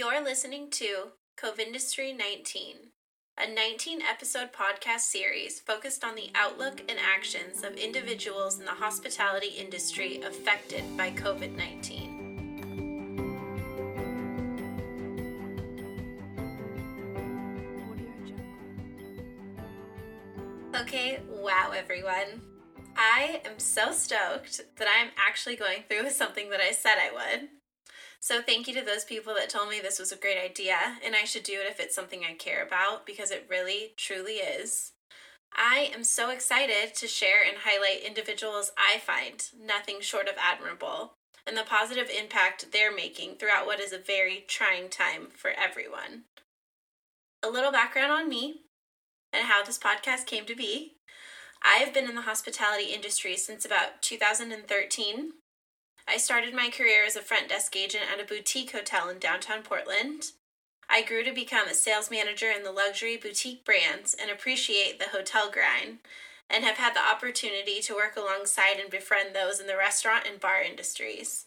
You're listening to Covindustry 19, a 19 episode podcast series focused on the outlook and actions of individuals in the hospitality industry affected by COVID 19. Okay, wow, everyone. I am so stoked that I'm actually going through with something that I said I would. So thank you to those people that told me this was a great idea and I should do it if it's something I care about because it really, truly is. I am so excited to share and highlight individuals I find nothing short of admirable and the positive impact they're making throughout what is a very trying time for everyone. A little background on me and how this podcast came to be. I have been in the hospitality industry since about 2013 I started my career as a front desk agent at a boutique hotel in downtown Portland. I grew to become a sales manager in the luxury boutique brands and appreciate the hotel grind, and have had the opportunity to work alongside and befriend those in the restaurant and bar industries.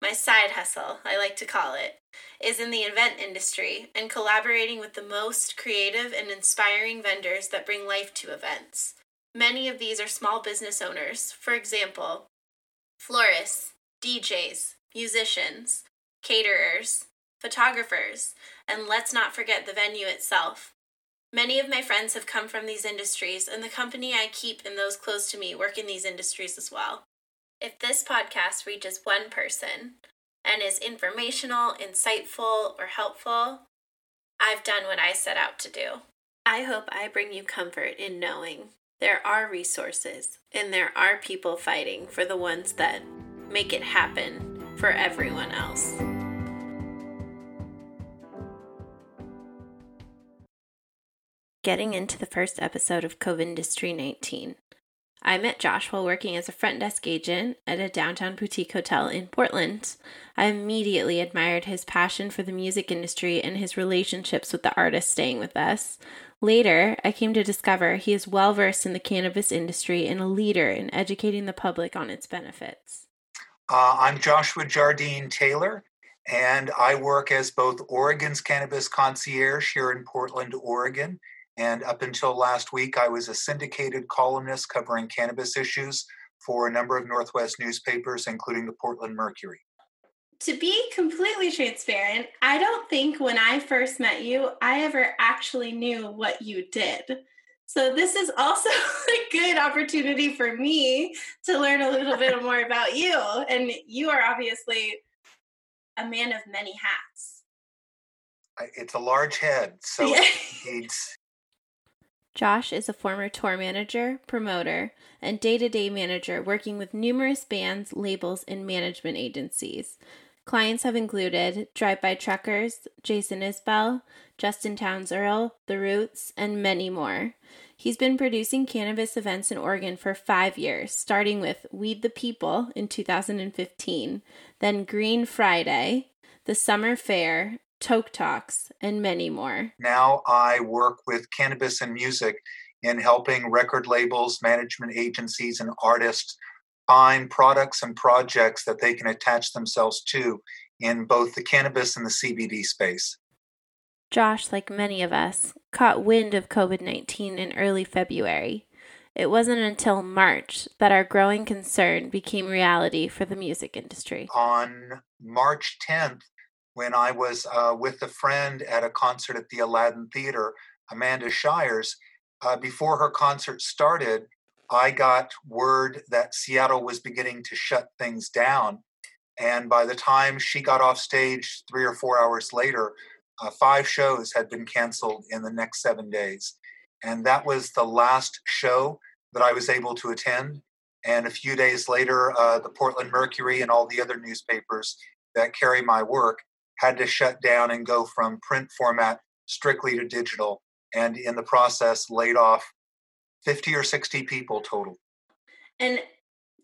My side hustle, I like to call it, is in the event industry and collaborating with the most creative and inspiring vendors that bring life to events. Many of these are small business owners, for example, florists, DJs, musicians, caterers, photographers, and let's not forget the venue itself. Many of my friends have come from these industries, and the company I keep and those close to me work in these industries as well. If this podcast reaches one person and is informational, insightful, or helpful, I've done what I set out to do. I hope I bring you comfort in knowing there are resources and there are people fighting for the ones that make it happen for everyone else. Getting into the first episode of Covindustry 19. I met Josh while working as a front desk agent at a downtown boutique hotel in Portland. I immediately admired his passion for the music industry and his relationships with the artists staying with us. Later, I came to discover he is well versed in the cannabis industry and a leader in educating the public on its benefits. Uh, I'm Joshua Jardine Taylor, and I work as both Oregon's cannabis concierge here in Portland, Oregon. And up until last week, I was a syndicated columnist covering cannabis issues for a number of Northwest newspapers, including the Portland Mercury. To be completely transparent, I don't think when I first met you, I ever actually knew what you did. So this is also a good opportunity for me to learn a little bit more about you. And you are obviously a man of many hats. It's a large head, so yeah. it's Josh is a former tour manager, promoter, and day to day manager working with numerous bands, labels, and management agencies. Clients have included Drive By Truckers, Jason Isbell, Justin Townes Earle, The Roots, and many more. He's been producing cannabis events in Oregon for five years, starting with Weed the People in 2015, then Green Friday, the Summer Fair, Toke Talks, and many more. Now I work with cannabis and music in helping record labels, management agencies, and artists find products and projects that they can attach themselves to in both the cannabis and the CBD space. Josh, like many of us, caught wind of COVID 19 in early February. It wasn't until March that our growing concern became reality for the music industry. On March 10th, when I was uh, with a friend at a concert at the Aladdin Theater, Amanda Shires, uh, before her concert started, I got word that Seattle was beginning to shut things down. And by the time she got off stage three or four hours later, uh, five shows had been canceled in the next seven days. And that was the last show that I was able to attend. And a few days later, uh, the Portland Mercury and all the other newspapers that carry my work had to shut down and go from print format strictly to digital. And in the process, laid off 50 or 60 people total. And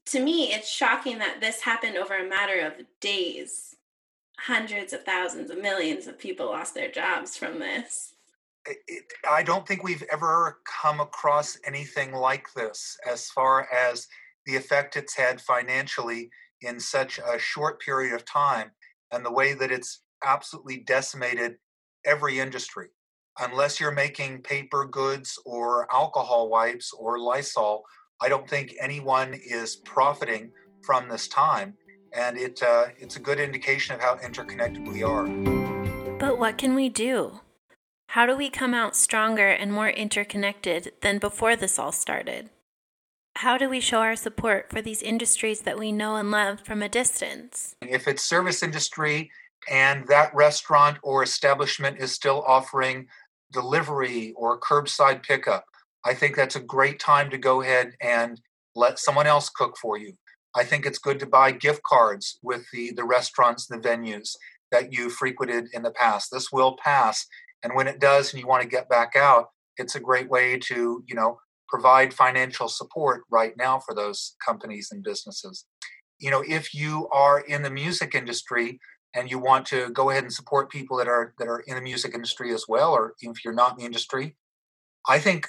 to me, it's shocking that this happened over a matter of days hundreds of thousands of millions of people lost their jobs from this. It, I don't think we've ever come across anything like this as far as the effect it's had financially in such a short period of time and the way that it's absolutely decimated every industry. Unless you're making paper goods or alcohol wipes or Lysol, I don't think anyone is profiting from this time. And it, uh, it's a good indication of how interconnected we are. But what can we do? How do we come out stronger and more interconnected than before this all started? How do we show our support for these industries that we know and love from a distance? If it's service industry and that restaurant or establishment is still offering delivery or curbside pickup, I think that's a great time to go ahead and let someone else cook for you. I think it's good to buy gift cards with the, the restaurants, the venues that you frequented in the past. This will pass. And when it does and you want to get back out, it's a great way to, you know, provide financial support right now for those companies and businesses. You know, if you are in the music industry and you want to go ahead and support people that are that are in the music industry as well, or if you're not in the industry, I think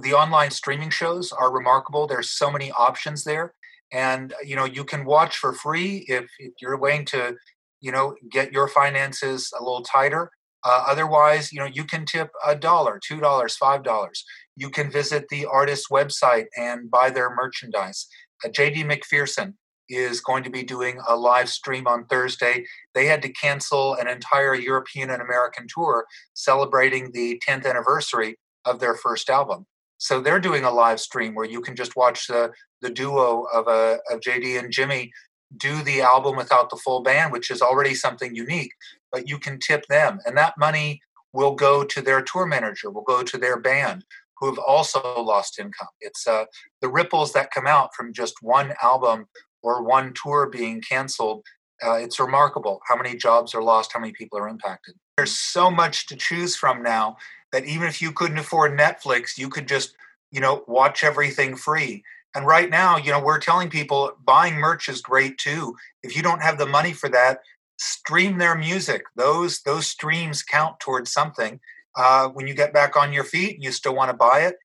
the online streaming shows are remarkable. There's so many options there, and you know you can watch for free if, if you're willing to, you know, get your finances a little tighter. Uh, otherwise, you know, you can tip a dollar, two dollars, five dollars. You can visit the artist's website and buy their merchandise. Uh, JD McPherson is going to be doing a live stream on Thursday. They had to cancel an entire European and American tour celebrating the 10th anniversary of their first album. So they're doing a live stream where you can just watch the the duo of uh, of JD and Jimmy do the album without the full band, which is already something unique. But you can tip them, and that money will go to their tour manager, will go to their band, who have also lost income. It's uh, the ripples that come out from just one album or one tour being canceled. Uh, it's remarkable how many jobs are lost, how many people are impacted. There's so much to choose from now that even if you couldn't afford Netflix, you could just, you know, watch everything free. And right now, you know, we're telling people buying merch is great too. If you don't have the money for that, stream their music. Those those streams count towards something uh, when you get back on your feet and you still want to buy it,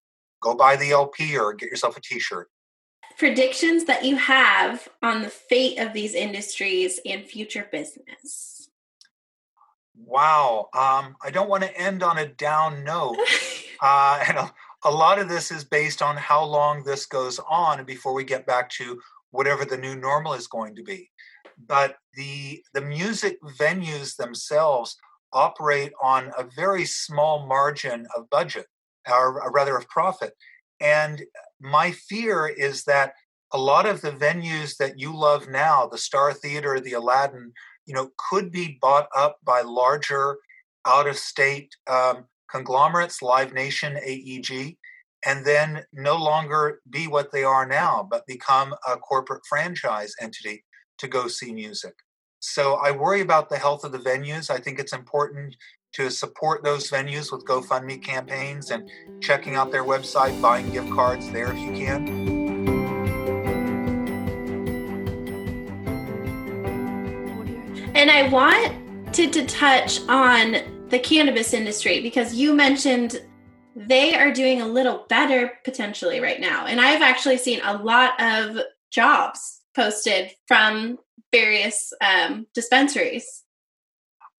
go buy the LP or get yourself a T-shirt. Predictions that you have on the fate of these industries and future business. Wow, um, I don't want to end on a down note, uh, and a, a lot of this is based on how long this goes on before we get back to whatever the new normal is going to be. But the the music venues themselves operate on a very small margin of budget, or rather of profit. And my fear is that a lot of the venues that you love now, the Star Theater, the Aladdin, you know, could be bought up by larger out of state um, conglomerates, Live Nation, AEG, and then no longer be what they are now, but become a corporate franchise entity to go see music. So I worry about the health of the venues. I think it's important to support those venues with GoFundMe campaigns and checking out their website, buying gift cards there if you can. And I wanted to touch on the cannabis industry because you mentioned they are doing a little better potentially right now. And I've actually seen a lot of jobs posted from various um, dispensaries?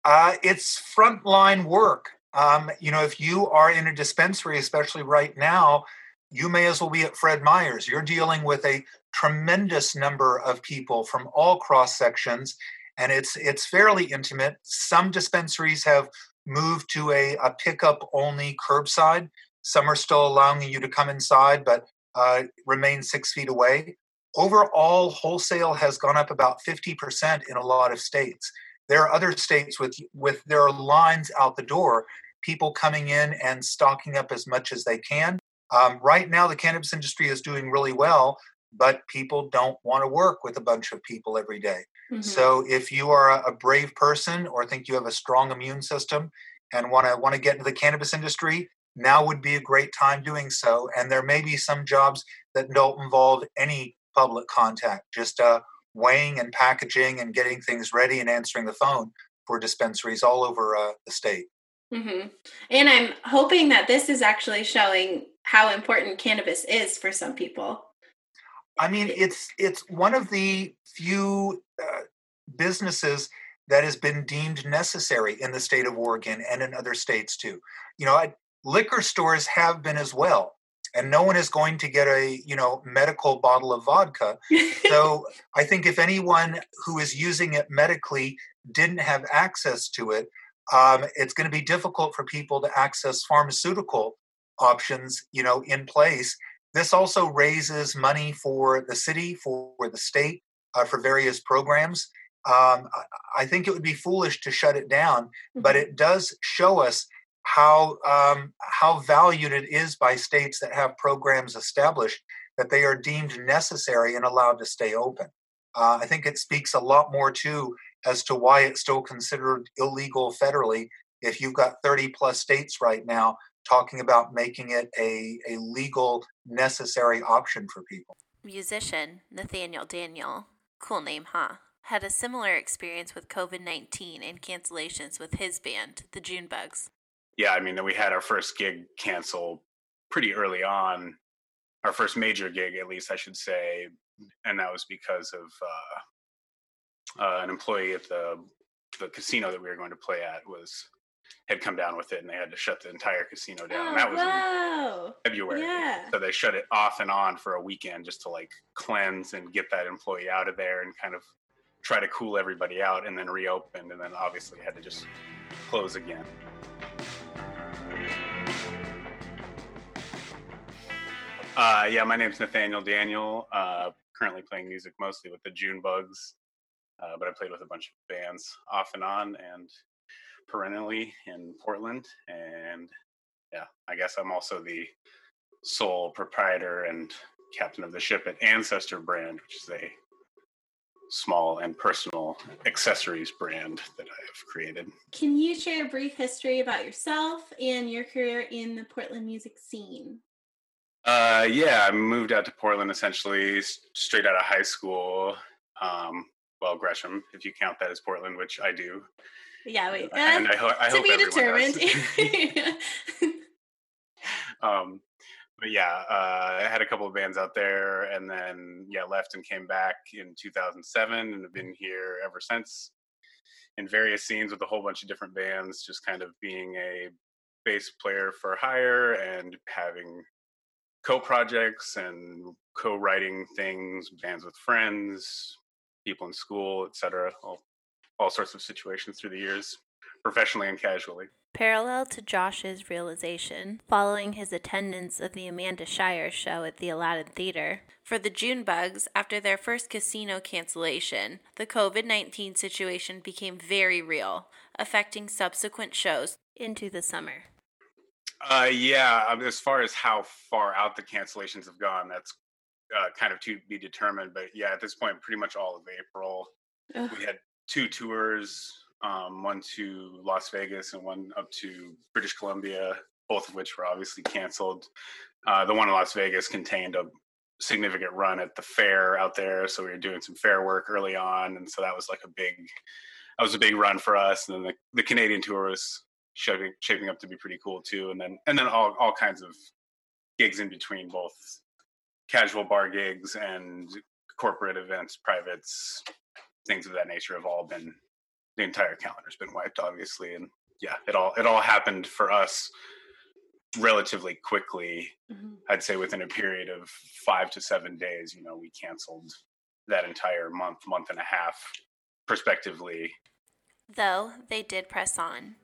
Uh, it's frontline work. Um, you know, if you are in a dispensary, especially right now, you may as well be at Fred Meyer's. You're dealing with a tremendous number of people from all cross sections, and it's it's fairly intimate. Some dispensaries have moved to a, a pickup only curbside. Some are still allowing you to come inside, but uh, remain six feet away overall wholesale has gone up about 50% in a lot of states there are other states with with there are lines out the door people coming in and stocking up as much as they can um, right now the cannabis industry is doing really well but people don't want to work with a bunch of people every day. Mm-hmm. so if you are a, a brave person or think you have a strong immune system and want to want to get into the cannabis industry now would be a great time doing so and there may be some jobs that don't involve any public contact, just uh, weighing and packaging and getting things ready and answering the phone for dispensaries all over uh, the state. Mm-hmm. And I'm hoping that this is actually showing how important cannabis is for some people. I mean, it's it's one of the few uh, businesses that has been deemed necessary in the state of Oregon and in other states too. You know, I, liquor stores have been as well and no one is going to get a you know medical bottle of vodka. So i think if anyone who is using it medically didn't have access to it um, it's going to be difficult for people to access pharmaceutical options you know in place. This also raises money for the city for the state uh, for various programs. Um, i think it would be foolish to shut it down but mm-hmm. it does show us how um, how valued it is by states that have programs established that they are deemed necessary and allowed to stay open. Uh, I think it speaks a lot more too as to why it's still considered illegal federally. If you've got 30 plus states right now talking about making it a, a legal, necessary option for people. Musician Nathaniel Daniel, cool name, huh? Had a similar experience with COVID 19 and cancellations with his band, the Junebugs yeah, I mean, we had our first gig cancel pretty early on, our first major gig, at least I should say, and that was because of uh, uh, an employee at the the casino that we were going to play at was had come down with it, and they had to shut the entire casino down. Oh, and that was wow. in February, yeah. so they shut it off and on for a weekend just to like cleanse and get that employee out of there and kind of try to cool everybody out, and then reopened, and then obviously had to just close again. Uh, yeah, my name's Nathaniel Daniel. Uh, currently playing music mostly with the Junebugs, uh, but I played with a bunch of bands off and on and perennially in Portland. And yeah, I guess I'm also the sole proprietor and captain of the ship at Ancestor Brand, which is a small and personal accessories brand that I have created. Can you share a brief history about yourself and your career in the Portland music scene? Uh, yeah, I moved out to Portland essentially straight out of high school. Um, well, Gresham, if you count that as Portland, which I do. Yeah, wait. Uh, and I, ho- I to hope be determined. um, but yeah, uh, I had a couple of bands out there, and then yeah, left and came back in 2007, and have been here ever since in various scenes with a whole bunch of different bands, just kind of being a bass player for hire and having co-projects and co-writing things, bands with friends, people in school, etc. All, all sorts of situations through the years, professionally and casually. Parallel to Josh's realization, following his attendance of the Amanda Shires show at the Aladdin Theater, for the Junebugs, after their first casino cancellation, the COVID 19 situation became very real, affecting subsequent shows into the summer. Uh, yeah, um, as far as how far out the cancellations have gone, that's uh, kind of to be determined. But yeah, at this point, pretty much all of April, Ugh. we had two tours, um, one to Las Vegas and one up to British Columbia, both of which were obviously canceled. Uh, the one in Las Vegas contained a significant run at the fair out there, so we were doing some fair work early on, and so that was like a big, that was a big run for us. And then the, the Canadian tour was shaping shaping up to be pretty cool too. And then and then all all kinds of gigs in between, both casual bar gigs and corporate events, privates, things of that nature have all been the entire calendar's been wiped, obviously. And yeah, it all it all happened for us relatively quickly. Mm-hmm. I'd say within a period of five to seven days, you know, we canceled that entire month, month and a half, prospectively. Though they did press on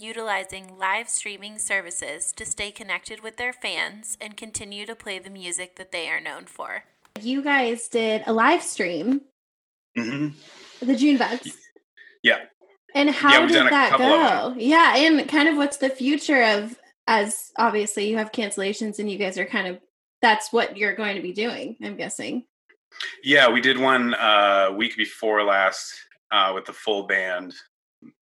utilizing live streaming services to stay connected with their fans and continue to play the music that they are known for. You guys did a live stream, mm-hmm. the Junebugs. Yeah. And how yeah, did that go? Yeah, and kind of what's the future of as obviously you have cancellations and you guys are kind of that's what you're going to be doing, I'm guessing. Yeah, we did one uh week before last uh with the full band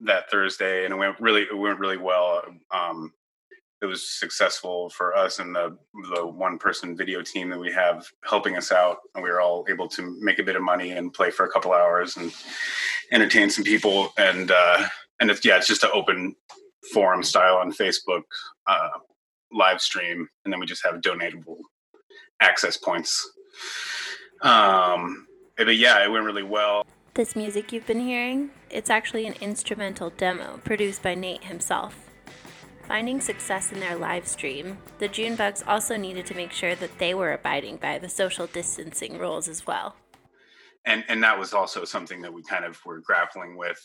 that Thursday, and it went really it went really well. Um, it was successful for us and the the one person video team that we have helping us out, and we were all able to make a bit of money and play for a couple hours and entertain some people. And uh, and it's yeah, it's just an open forum style on Facebook uh, live stream, and then we just have donatable access points. Um, but yeah, it went really well. This music you've been hearing, it's actually an instrumental demo produced by Nate himself. Finding success in their live stream, the Junebugs also needed to make sure that they were abiding by the social distancing rules as well. And and that was also something that we kind of were grappling with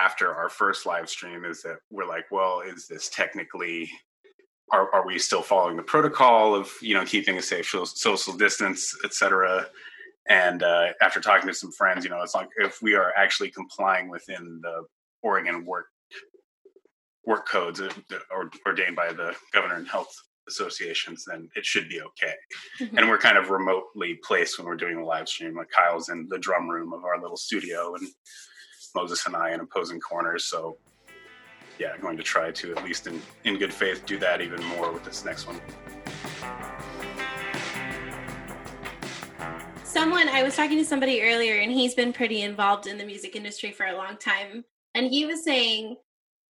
after our first live stream is that we're like, well, is this technically are, are we still following the protocol of you know keeping a safe social distance, et cetera? And uh, after talking to some friends, you know, it's like if we are actually complying within the Oregon work work codes or ordained by the governor and health associations, then it should be okay. Mm-hmm. And we're kind of remotely placed when we're doing the live stream. Like Kyle's in the drum room of our little studio, and Moses and I in opposing corners. So, yeah, going to try to at least in in good faith do that even more with this next one. Someone I was talking to somebody earlier, and he's been pretty involved in the music industry for a long time, and he was saying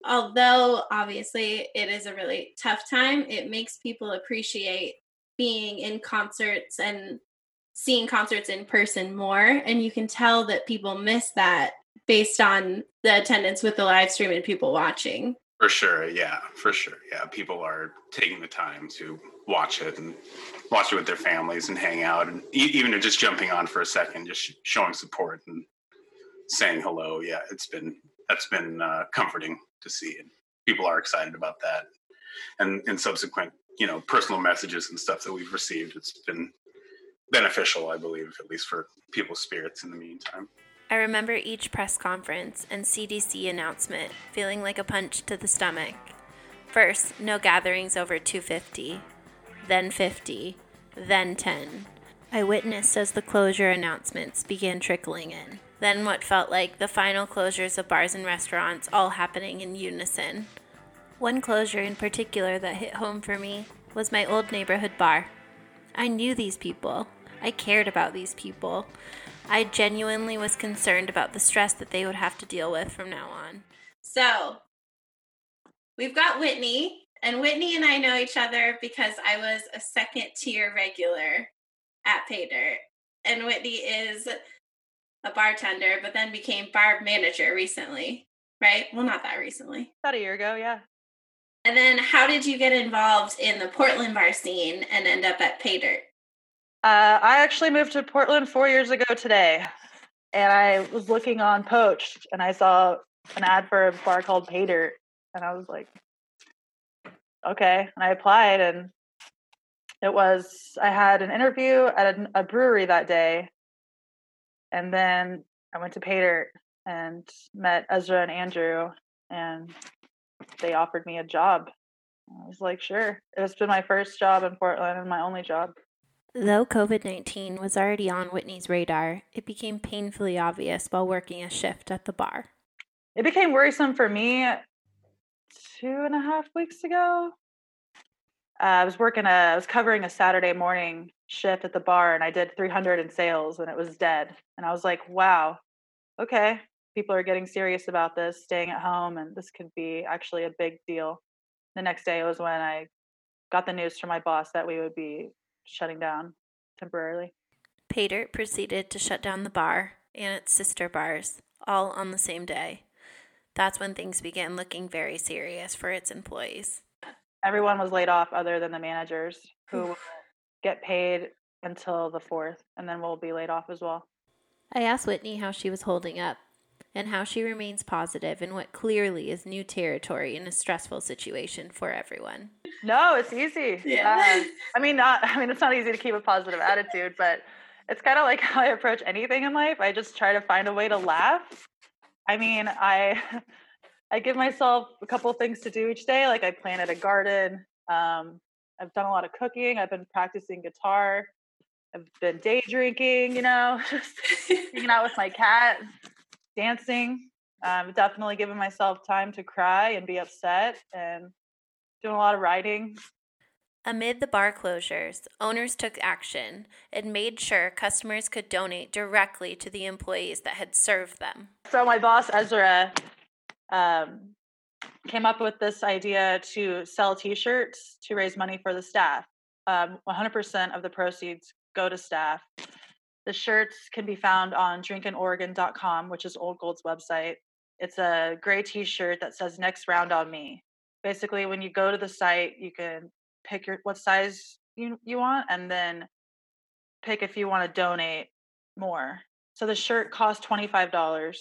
although obviously it is a really tough time, it makes people appreciate being in concerts and seeing concerts in person more. And you can tell that people miss that based on the attendance with the live stream and people watching. For sure. Yeah, for sure. Yeah. People are taking the time to watch it and watch it with their families and hang out and even just jumping on for a second, just showing support and saying hello. Yeah. It's been, that's been uh, comforting to see, and people are excited about that. And in subsequent, you know, personal messages and stuff that we've received, it's been beneficial, I believe, at least for people's spirits in the meantime. I remember each press conference and CDC announcement feeling like a punch to the stomach. First, no gatherings over 250, then 50, then 10. I witnessed as the closure announcements began trickling in then what felt like the final closures of bars and restaurants all happening in unison. One closure in particular that hit home for me was my old neighborhood bar. I knew these people. I cared about these people. I genuinely was concerned about the stress that they would have to deal with from now on. So, we've got Whitney, and Whitney and I know each other because I was a second tier regular at Paydirt. And Whitney is a bartender, but then became bar manager recently, right? Well, not that recently. About a year ago, yeah. And then how did you get involved in the Portland bar scene and end up at Paydirt? Uh, I actually moved to Portland four years ago today. And I was looking on Poached and I saw an ad for a bar called Dirt. And I was like, okay. And I applied and it was, I had an interview at a, a brewery that day and then I went to Dirt and met Ezra and Andrew, and they offered me a job. I was like, sure. It's been my first job in Portland and my only job. Though COVID 19 was already on Whitney's radar, it became painfully obvious while working a shift at the bar. It became worrisome for me two and a half weeks ago. Uh, I was working a, I was covering a Saturday morning shift at the bar and I did 300 in sales and it was dead. And I was like, wow, okay, people are getting serious about this, staying at home, and this could be actually a big deal. The next day was when I got the news from my boss that we would be shutting down temporarily. Dirt proceeded to shut down the bar and its sister bars all on the same day. That's when things began looking very serious for its employees. Everyone was laid off other than the managers who get paid until the 4th, and then we'll be laid off as well. I asked Whitney how she was holding up and how she remains positive in what clearly is new territory in a stressful situation for everyone. No, it's easy. Yeah. Uh, I mean, not. I mean, it's not easy to keep a positive attitude, but it's kind of like how I approach anything in life. I just try to find a way to laugh. I mean, I I give myself a couple things to do each day. Like I planted a garden. Um, I've done a lot of cooking. I've been practicing guitar. I've been day drinking, you know, just hanging out with my cat, dancing. Um, definitely giving myself time to cry and be upset and doing a lot of writing. Amid the bar closures, owners took action and made sure customers could donate directly to the employees that had served them. So, my boss, Ezra, um, came up with this idea to sell T-shirts to raise money for the staff. Um, 100% of the proceeds go to staff. The shirts can be found on drinkinoregon.com, which is Old Gold's website. It's a gray t shirt that says next round on me. Basically, when you go to the site, you can pick your what size you, you want and then pick if you want to donate more. So the shirt costs $25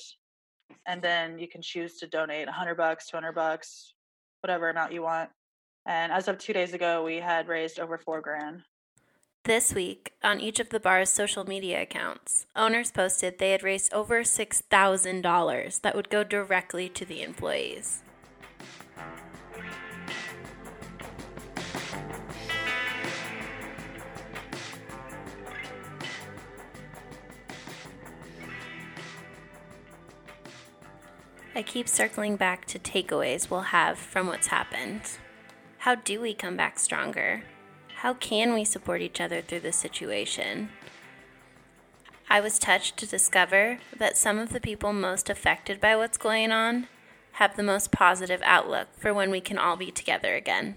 and then you can choose to donate 100 bucks, 200 bucks, whatever amount you want. And as of two days ago, we had raised over four grand. This week, on each of the bar's social media accounts, owners posted they had raised over $6,000 that would go directly to the employees. I keep circling back to takeaways we'll have from what's happened. How do we come back stronger? How can we support each other through this situation? I was touched to discover that some of the people most affected by what's going on have the most positive outlook for when we can all be together again.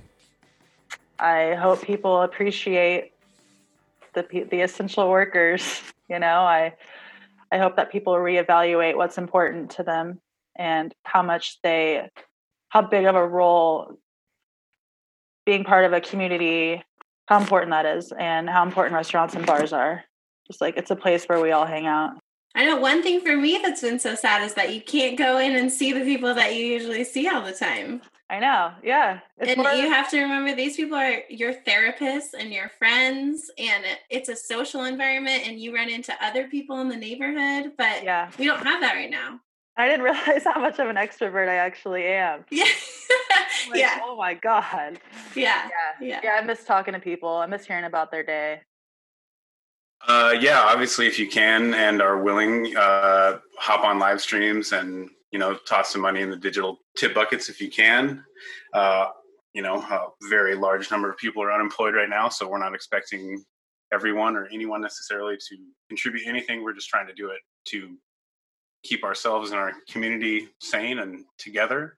I hope people appreciate the the essential workers. You know, I I hope that people reevaluate what's important to them and how much they how big of a role being part of a community how important that is and how important restaurants and bars are. Just like it's a place where we all hang out. I know one thing for me that's been so sad is that you can't go in and see the people that you usually see all the time. I know yeah. It's and you have to remember these people are your therapists and your friends and it's a social environment and you run into other people in the neighborhood but yeah. we don't have that right now I didn't realize how much of an extrovert I actually am. Yeah. like, yeah. Oh my God. Yeah. yeah. Yeah. Yeah. I miss talking to people. I miss hearing about their day. Uh, yeah, obviously, if you can and are willing, uh, hop on live streams and you know toss some money in the digital tip buckets if you can. Uh, you know, a very large number of people are unemployed right now, so we're not expecting everyone or anyone necessarily to contribute anything. We're just trying to do it to keep ourselves and our community sane and together.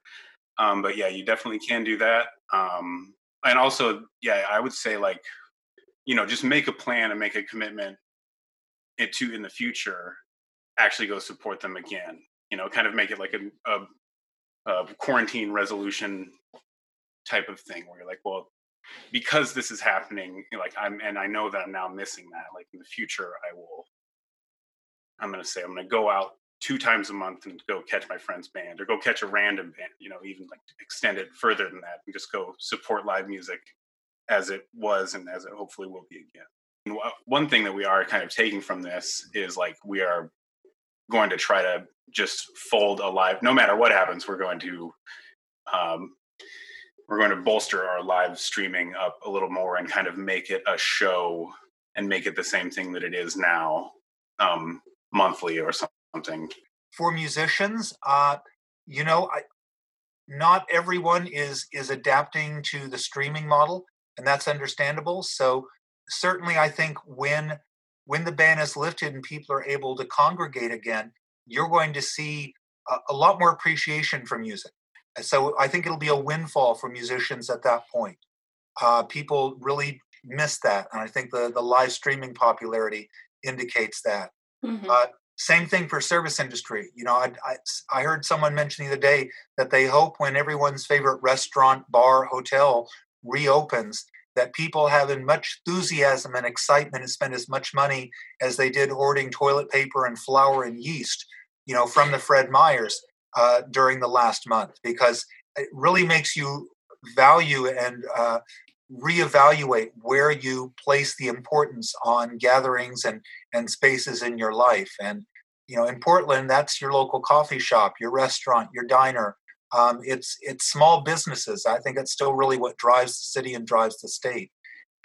Um, but yeah, you definitely can do that. Um, and also, yeah, I would say like, you know, just make a plan and make a commitment to in the future actually go support them again. You know, kind of make it like a, a, a quarantine resolution type of thing where you're like, well, because this is happening, like I'm, and I know that I'm now missing that. Like in the future, I will. I'm going to say I'm going to go out two times a month and go catch my friend's band or go catch a random band, you know, even like extend it further than that and just go support live music as it was and as it hopefully will be again. And one thing that we are kind of taking from this is like we are going to try to just fold a live, no matter what happens, we're going to um, we're going to bolster our live streaming up a little more and kind of make it a show and make it the same thing that it is now um, monthly or something something. For musicians, uh, you know, I, not everyone is is adapting to the streaming model, and that's understandable. So certainly, I think when when the ban is lifted and people are able to congregate again, you're going to see a, a lot more appreciation for music. And so I think it'll be a windfall for musicians at that point. Uh, people really miss that, and I think the the live streaming popularity indicates that. Mm-hmm. Uh, same thing for service industry. You know, I, I, I, heard someone mention the other day that they hope when everyone's favorite restaurant, bar, hotel reopens, that people have as much enthusiasm and excitement and spend as much money as they did hoarding toilet paper and flour and yeast, you know, from the Fred Meyers uh, during the last month, because it really makes you value and uh, reevaluate where you place the importance on gatherings and and spaces in your life. And you know in portland that's your local coffee shop your restaurant your diner. Um, it's it's small businesses. I think it's still really what drives the city and drives the state.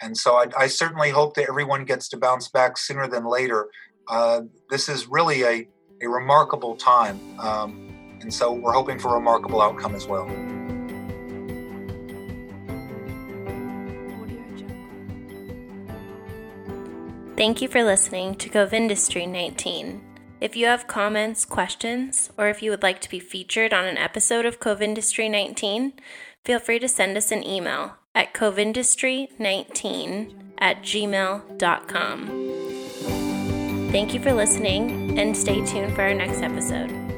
And so i, I certainly hope that everyone gets to bounce back sooner than later. Uh, this is really a, a remarkable time. Um, and so we're hoping for a remarkable outcome as well Thank you for listening to Covindustry 19. If you have comments, questions, or if you would like to be featured on an episode of Covindustry 19, feel free to send us an email at covindustry19 at gmail.com. Thank you for listening and stay tuned for our next episode.